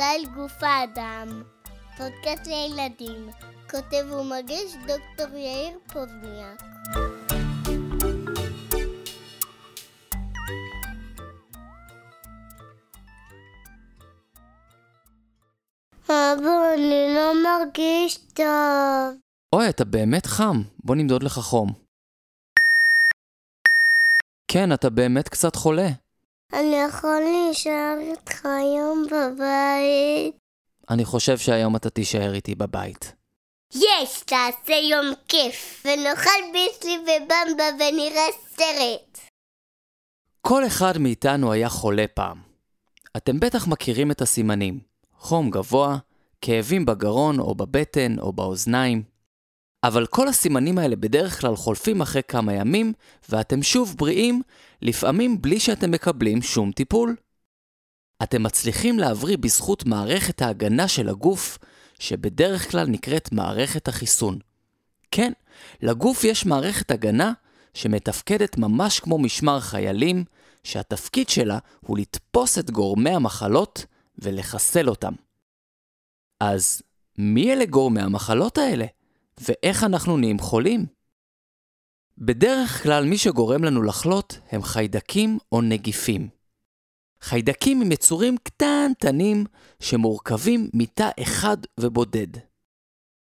סטייל גוף האדם, פודקאסט לילדים, כותב ומגיש דוקטור יאיר פוזניאק. אבא, אני לא מרגיש טוב. אוי, אתה באמת חם. בוא נמדוד לך חום. כן, אתה באמת קצת חולה. אני יכול להישאר איתך היום בבית? אני חושב שהיום אתה תישאר איתי בבית. יש, תעשה יום כיף, ונאכל ביסלי ובמבה ונראה סרט. כל אחד מאיתנו היה חולה פעם. אתם בטח מכירים את הסימנים. חום גבוה, כאבים בגרון או בבטן או באוזניים. אבל כל הסימנים האלה בדרך כלל חולפים אחרי כמה ימים, ואתם שוב בריאים, לפעמים בלי שאתם מקבלים שום טיפול. אתם מצליחים להבריא בזכות מערכת ההגנה של הגוף, שבדרך כלל נקראת מערכת החיסון. כן, לגוף יש מערכת הגנה שמתפקדת ממש כמו משמר חיילים, שהתפקיד שלה הוא לתפוס את גורמי המחלות ולחסל אותם. אז מי אלה גורמי המחלות האלה? ואיך אנחנו נהיים חולים? בדרך כלל מי שגורם לנו לחלות הם חיידקים או נגיפים. חיידקים הם יצורים קטנטנים שמורכבים מתא אחד ובודד.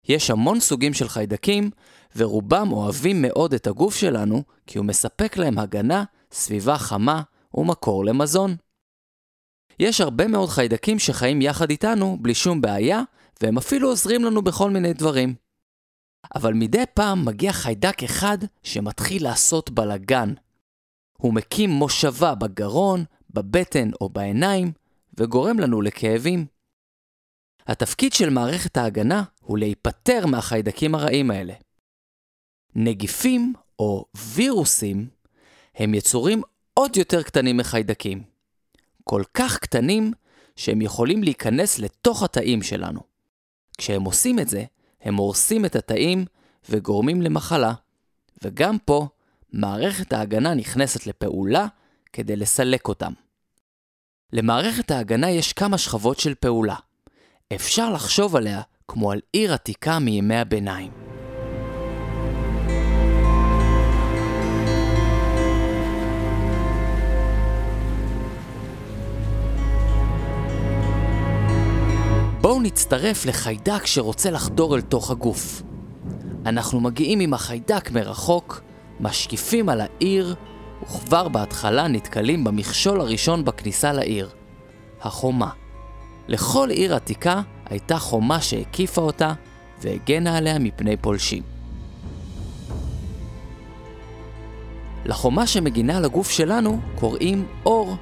יש המון סוגים של חיידקים, ורובם אוהבים מאוד את הגוף שלנו, כי הוא מספק להם הגנה, סביבה חמה ומקור למזון. יש הרבה מאוד חיידקים שחיים יחד איתנו בלי שום בעיה, והם אפילו עוזרים לנו בכל מיני דברים. אבל מדי פעם מגיע חיידק אחד שמתחיל לעשות בלגן. הוא מקים מושבה בגרון, בבטן או בעיניים, וגורם לנו לכאבים. התפקיד של מערכת ההגנה הוא להיפטר מהחיידקים הרעים האלה. נגיפים או וירוסים הם יצורים עוד יותר קטנים מחיידקים. כל כך קטנים שהם יכולים להיכנס לתוך התאים שלנו. כשהם עושים את זה, הם הורסים את התאים וגורמים למחלה. וגם פה, מערכת ההגנה נכנסת לפעולה כדי לסלק אותם. למערכת ההגנה יש כמה שכבות של פעולה. אפשר לחשוב עליה כמו על עיר עתיקה מימי הביניים. בואו נצטרף לחיידק שרוצה לחדור אל תוך הגוף. אנחנו מגיעים עם החיידק מרחוק, משקיפים על העיר, וכבר בהתחלה נתקלים במכשול הראשון בכניסה לעיר, החומה. לכל עיר עתיקה הייתה חומה שהקיפה אותה והגנה עליה מפני פולשים. לחומה שמגינה על הגוף שלנו קוראים אור.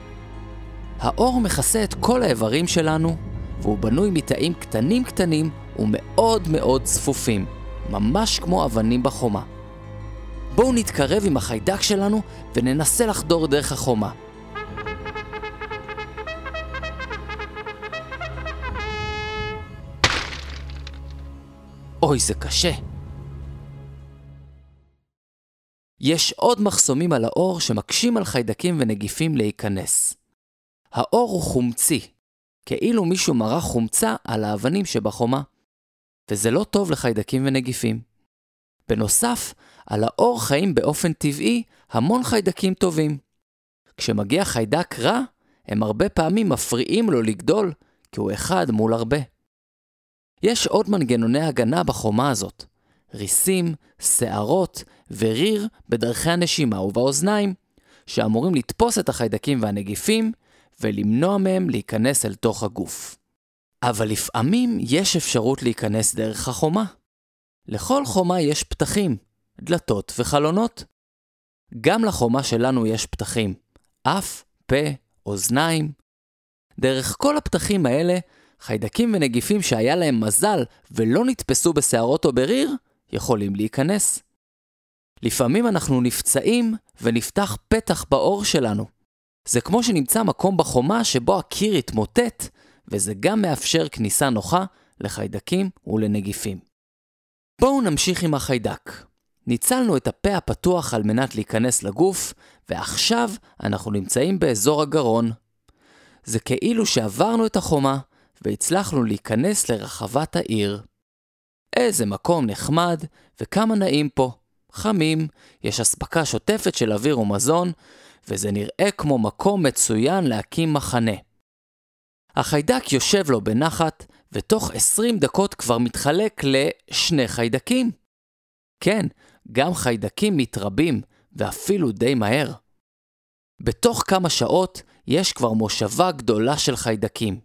האור מכסה את כל האיברים שלנו, והוא בנוי מתאים קטנים קטנים ומאוד מאוד צפופים, ממש כמו אבנים בחומה. בואו נתקרב עם החיידק שלנו וננסה לחדור דרך החומה. אוי, זה קשה. יש עוד מחסומים על האור שמקשים על חיידקים ונגיפים להיכנס. האור הוא חומצי, כאילו מישהו מרח חומצה על האבנים שבחומה. וזה לא טוב לחיידקים ונגיפים. בנוסף, על האור חיים באופן טבעי המון חיידקים טובים. כשמגיע חיידק רע, הם הרבה פעמים מפריעים לו לגדול, כי הוא אחד מול הרבה. יש עוד מנגנוני הגנה בחומה הזאת. ריסים, שערות וריר בדרכי הנשימה ובאוזניים, שאמורים לתפוס את החיידקים והנגיפים ולמנוע מהם להיכנס אל תוך הגוף. אבל לפעמים יש אפשרות להיכנס דרך החומה. לכל חומה יש פתחים, דלתות וחלונות. גם לחומה שלנו יש פתחים, אף, פה, אוזניים. דרך כל הפתחים האלה, חיידקים ונגיפים שהיה להם מזל ולא נתפסו בשערות או בריר, יכולים להיכנס. לפעמים אנחנו נפצעים ונפתח פתח בעור שלנו. זה כמו שנמצא מקום בחומה שבו הקיר התמוטט, וזה גם מאפשר כניסה נוחה לחיידקים ולנגיפים. בואו נמשיך עם החיידק. ניצלנו את הפה הפתוח על מנת להיכנס לגוף, ועכשיו אנחנו נמצאים באזור הגרון. זה כאילו שעברנו את החומה, והצלחנו להיכנס לרחבת העיר. איזה מקום נחמד, וכמה נעים פה. חמים, יש אספקה שוטפת של אוויר ומזון, וזה נראה כמו מקום מצוין להקים מחנה. החיידק יושב לו בנחת, ותוך 20 דקות כבר מתחלק לשני חיידקים. כן, גם חיידקים מתרבים, ואפילו די מהר. בתוך כמה שעות יש כבר מושבה גדולה של חיידקים.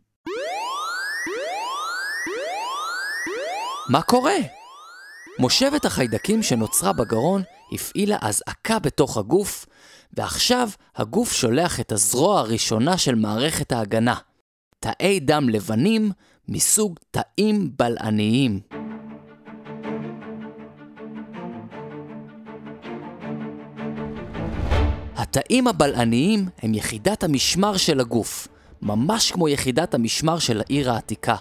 מה קורה? מושבת החיידקים שנוצרה בגרון הפעילה אזעקה בתוך הגוף, ועכשיו הגוף שולח את הזרוע הראשונה של מערכת ההגנה, תאי דם לבנים מסוג תאים בלעניים. התאים הבלעניים הם יחידת המשמר של הגוף, ממש כמו יחידת המשמר של העיר העתיקה.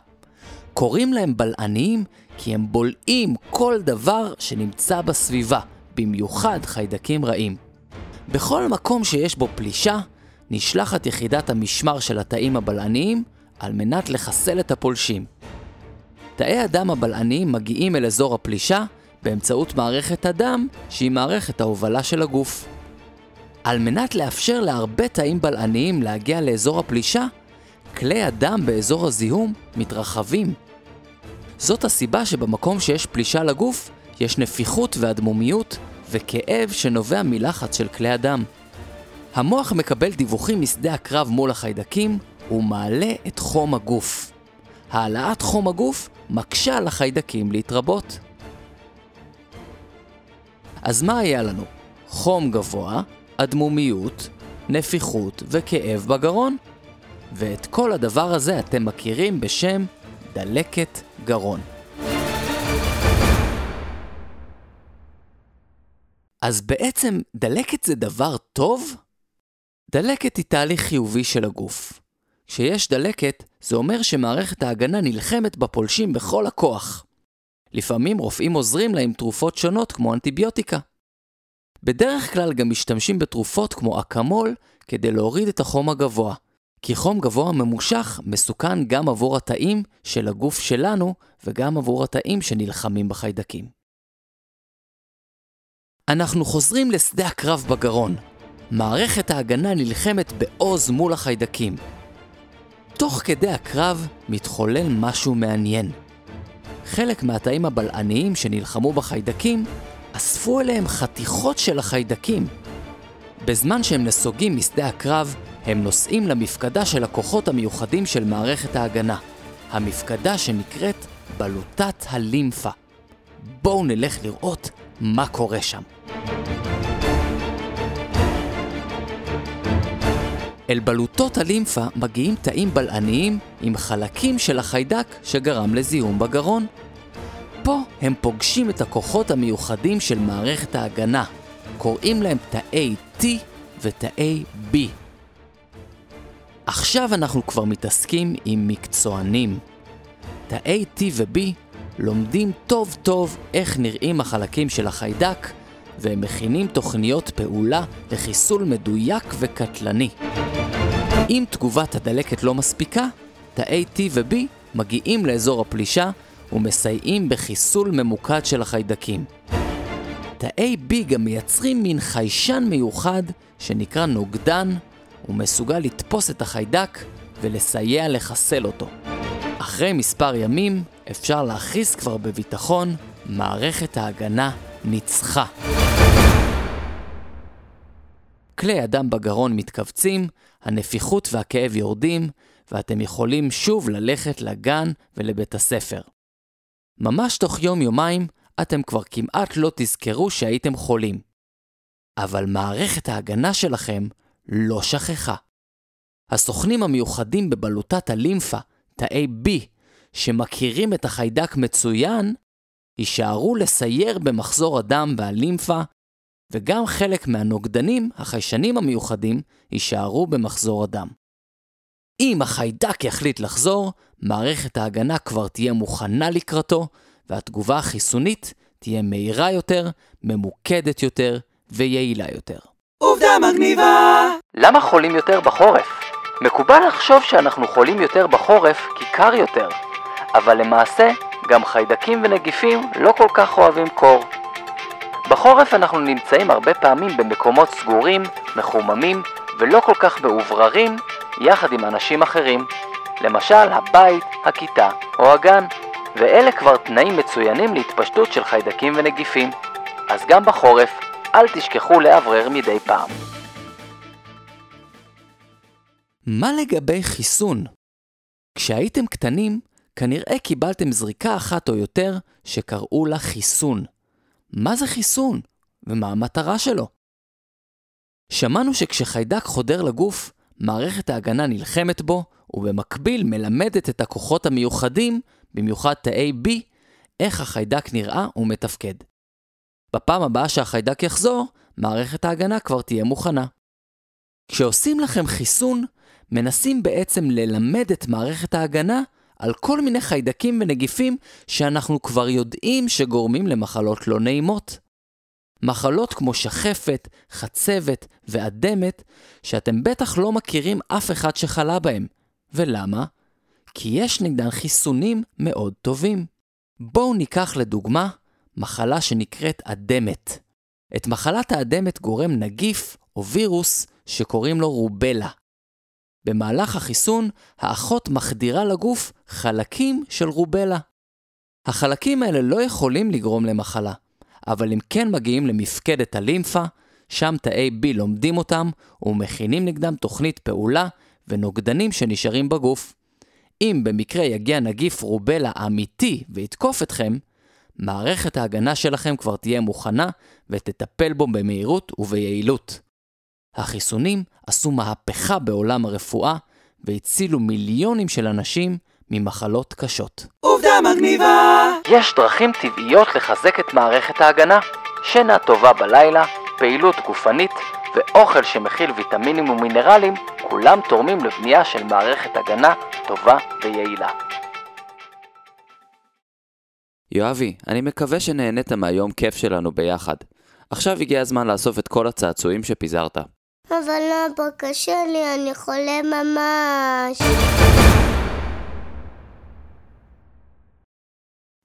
קוראים להם בלעניים כי הם בולעים כל דבר שנמצא בסביבה, במיוחד חיידקים רעים. בכל מקום שיש בו פלישה, נשלחת יחידת המשמר של התאים הבלעניים על מנת לחסל את הפולשים. תאי הדם הבלעניים מגיעים אל אזור הפלישה באמצעות מערכת הדם שהיא מערכת ההובלה של הגוף. על מנת לאפשר להרבה תאים בלעניים להגיע לאזור הפלישה, כלי הדם באזור הזיהום מתרחבים. זאת הסיבה שבמקום שיש פלישה לגוף, יש נפיחות ואדמומיות וכאב שנובע מלחץ של כלי הדם. המוח מקבל דיווחים משדה הקרב מול החיידקים ומעלה את חום הגוף. העלאת חום הגוף מקשה על החיידקים להתרבות. אז מה היה לנו? חום גבוה, אדמומיות, נפיחות וכאב בגרון. ואת כל הדבר הזה אתם מכירים בשם דלקת גרון. אז בעצם דלקת זה דבר טוב? דלקת היא תהליך חיובי של הגוף. כשיש דלקת, זה אומר שמערכת ההגנה נלחמת בפולשים בכל הכוח. לפעמים רופאים עוזרים לה עם תרופות שונות כמו אנטיביוטיקה. בדרך כלל גם משתמשים בתרופות כמו אקמול כדי להוריד את החום הגבוה, כי חום גבוה ממושך מסוכן גם עבור התאים של הגוף שלנו וגם עבור התאים שנלחמים בחיידקים. אנחנו חוזרים לשדה הקרב בגרון. מערכת ההגנה נלחמת בעוז מול החיידקים. תוך כדי הקרב מתחולל משהו מעניין. חלק מהתאים הבלעניים שנלחמו בחיידקים אספו אליהם חתיכות של החיידקים. בזמן שהם נסוגים משדה הקרב, הם נוסעים למפקדה של הכוחות המיוחדים של מערכת ההגנה. המפקדה שנקראת בלוטת הלימפה. בואו נלך לראות מה קורה שם. אל בלוטות הלימפה מגיעים תאים בלעניים עם חלקים של החיידק שגרם לזיהום בגרון. פה הם פוגשים את הכוחות המיוחדים של מערכת ההגנה. קוראים להם תאי T ותאי B. עכשיו אנחנו כבר מתעסקים עם מקצוענים. תאי T ו-B לומדים טוב טוב איך נראים החלקים של החיידק, והם מכינים תוכניות פעולה לחיסול מדויק וקטלני. אם תגובת הדלקת לא מספיקה, תאי T ו-B מגיעים לאזור הפלישה ומסייעים בחיסול ממוקד של החיידקים. תאי B גם מייצרים מין חיישן מיוחד שנקרא נוגדן, ומסוגל לתפוס את החיידק ולסייע לחסל אותו. אחרי מספר ימים אפשר להכריז כבר בביטחון, מערכת ההגנה ניצחה. כלי הדם בגרון מתכווצים, הנפיחות והכאב יורדים, ואתם יכולים שוב ללכת לגן ולבית הספר. ממש תוך יום-יומיים אתם כבר כמעט לא תזכרו שהייתם חולים. אבל מערכת ההגנה שלכם לא שכחה. הסוכנים המיוחדים בבלוטת הלימפה, תאי B, שמכירים את החיידק מצוין, יישארו לסייר במחזור הדם והלימפה, וגם חלק מהנוגדנים, החיישנים המיוחדים, יישארו במחזור הדם. אם החיידק יחליט לחזור, מערכת ההגנה כבר תהיה מוכנה לקראתו, והתגובה החיסונית תהיה מהירה יותר, ממוקדת יותר ויעילה יותר. עובדה מגניבה! למה חולים יותר בחורף? מקובל לחשוב שאנחנו חולים יותר בחורף כי קר יותר, אבל למעשה גם חיידקים ונגיפים לא כל כך אוהבים קור. בחורף אנחנו נמצאים הרבה פעמים במקומות סגורים, מחוממים ולא כל כך מאובררים יחד עם אנשים אחרים, למשל הבית, הכיתה או הגן, ואלה כבר תנאים מצוינים להתפשטות של חיידקים ונגיפים. אז גם בחורף, אל תשכחו לאוורר מדי פעם. מה לגבי חיסון? כשהייתם קטנים, כנראה קיבלתם זריקה אחת או יותר שקראו לה חיסון. מה זה חיסון? ומה המטרה שלו? שמענו שכשחיידק חודר לגוף, מערכת ההגנה נלחמת בו, ובמקביל מלמדת את הכוחות המיוחדים, במיוחד תאי B, איך החיידק נראה ומתפקד. בפעם הבאה שהחיידק יחזור, מערכת ההגנה כבר תהיה מוכנה. כשעושים לכם חיסון, מנסים בעצם ללמד את מערכת ההגנה על כל מיני חיידקים ונגיפים שאנחנו כבר יודעים שגורמים למחלות לא נעימות. מחלות כמו שחפת, חצבת ואדמת, שאתם בטח לא מכירים אף אחד שחלה בהם. ולמה? כי יש נגדן חיסונים מאוד טובים. בואו ניקח לדוגמה מחלה שנקראת אדמת. את מחלת האדמת גורם נגיף או וירוס שקוראים לו רובלה. במהלך החיסון, האחות מחדירה לגוף חלקים של רובלה. החלקים האלה לא יכולים לגרום למחלה, אבל הם כן מגיעים למפקדת הלימפה, שם תאי B לומדים אותם ומכינים נגדם תוכנית פעולה ונוגדנים שנשארים בגוף. אם במקרה יגיע נגיף רובלה אמיתי ויתקוף אתכם, מערכת ההגנה שלכם כבר תהיה מוכנה ותטפל בו במהירות וביעילות. החיסונים עשו מהפכה בעולם הרפואה והצילו מיליונים של אנשים ממחלות קשות. עובדה מגניבה! יש דרכים טבעיות לחזק את מערכת ההגנה. שינה טובה בלילה, פעילות גופנית ואוכל שמכיל ויטמינים ומינרלים, כולם תורמים לבנייה של מערכת הגנה טובה ויעילה. יואבי, אני מקווה שנהנית מהיום כיף שלנו ביחד. עכשיו הגיע הזמן לאסוף את כל הצעצועים שפיזרת. אבל אבא, קשה לי, אני חולה ממש.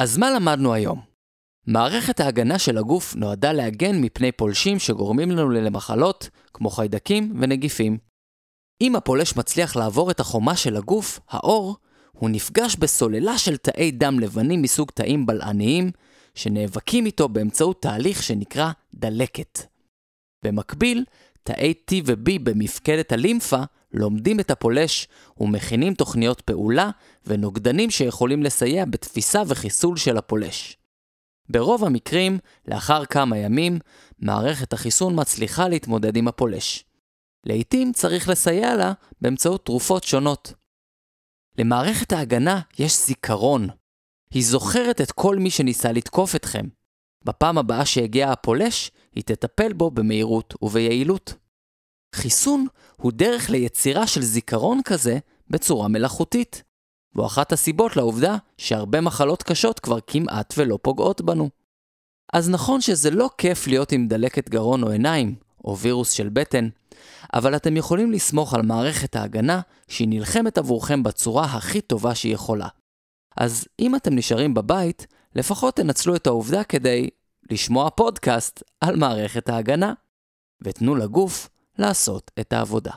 אז מה למדנו היום? מערכת ההגנה של הגוף נועדה להגן מפני פולשים שגורמים לנו למחלות, כמו חיידקים ונגיפים. אם הפולש מצליח לעבור את החומה של הגוף, האור, הוא נפגש בסוללה של תאי דם לבנים מסוג תאים בלעניים, שנאבקים איתו באמצעות תהליך שנקרא דלקת. במקביל, תאי T ו-B במפקדת הלימפה לומדים את הפולש ומכינים תוכניות פעולה ונוגדנים שיכולים לסייע בתפיסה וחיסול של הפולש. ברוב המקרים, לאחר כמה ימים, מערכת החיסון מצליחה להתמודד עם הפולש. לעתים צריך לסייע לה באמצעות תרופות שונות. למערכת ההגנה יש זיכרון. היא זוכרת את כל מי שניסה לתקוף אתכם. בפעם הבאה שיגיע הפולש, היא תטפל בו במהירות וביעילות. חיסון הוא דרך ליצירה של זיכרון כזה בצורה מלאכותית. והוא אחת הסיבות לעובדה שהרבה מחלות קשות כבר כמעט ולא פוגעות בנו. אז נכון שזה לא כיף להיות עם דלקת גרון או עיניים, או וירוס של בטן, אבל אתם יכולים לסמוך על מערכת ההגנה שהיא נלחמת עבורכם בצורה הכי טובה שהיא יכולה. אז אם אתם נשארים בבית, לפחות תנצלו את העובדה כדי לשמוע פודקאסט על מערכת ההגנה, ותנו לגוף לעשות את העבודה.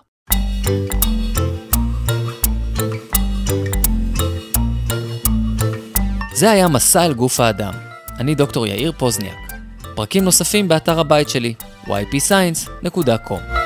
זה היה מסע אל גוף האדם. אני דוקטור יאיר פוזניאק. פרקים נוספים באתר הבית שלי, ypscience.com.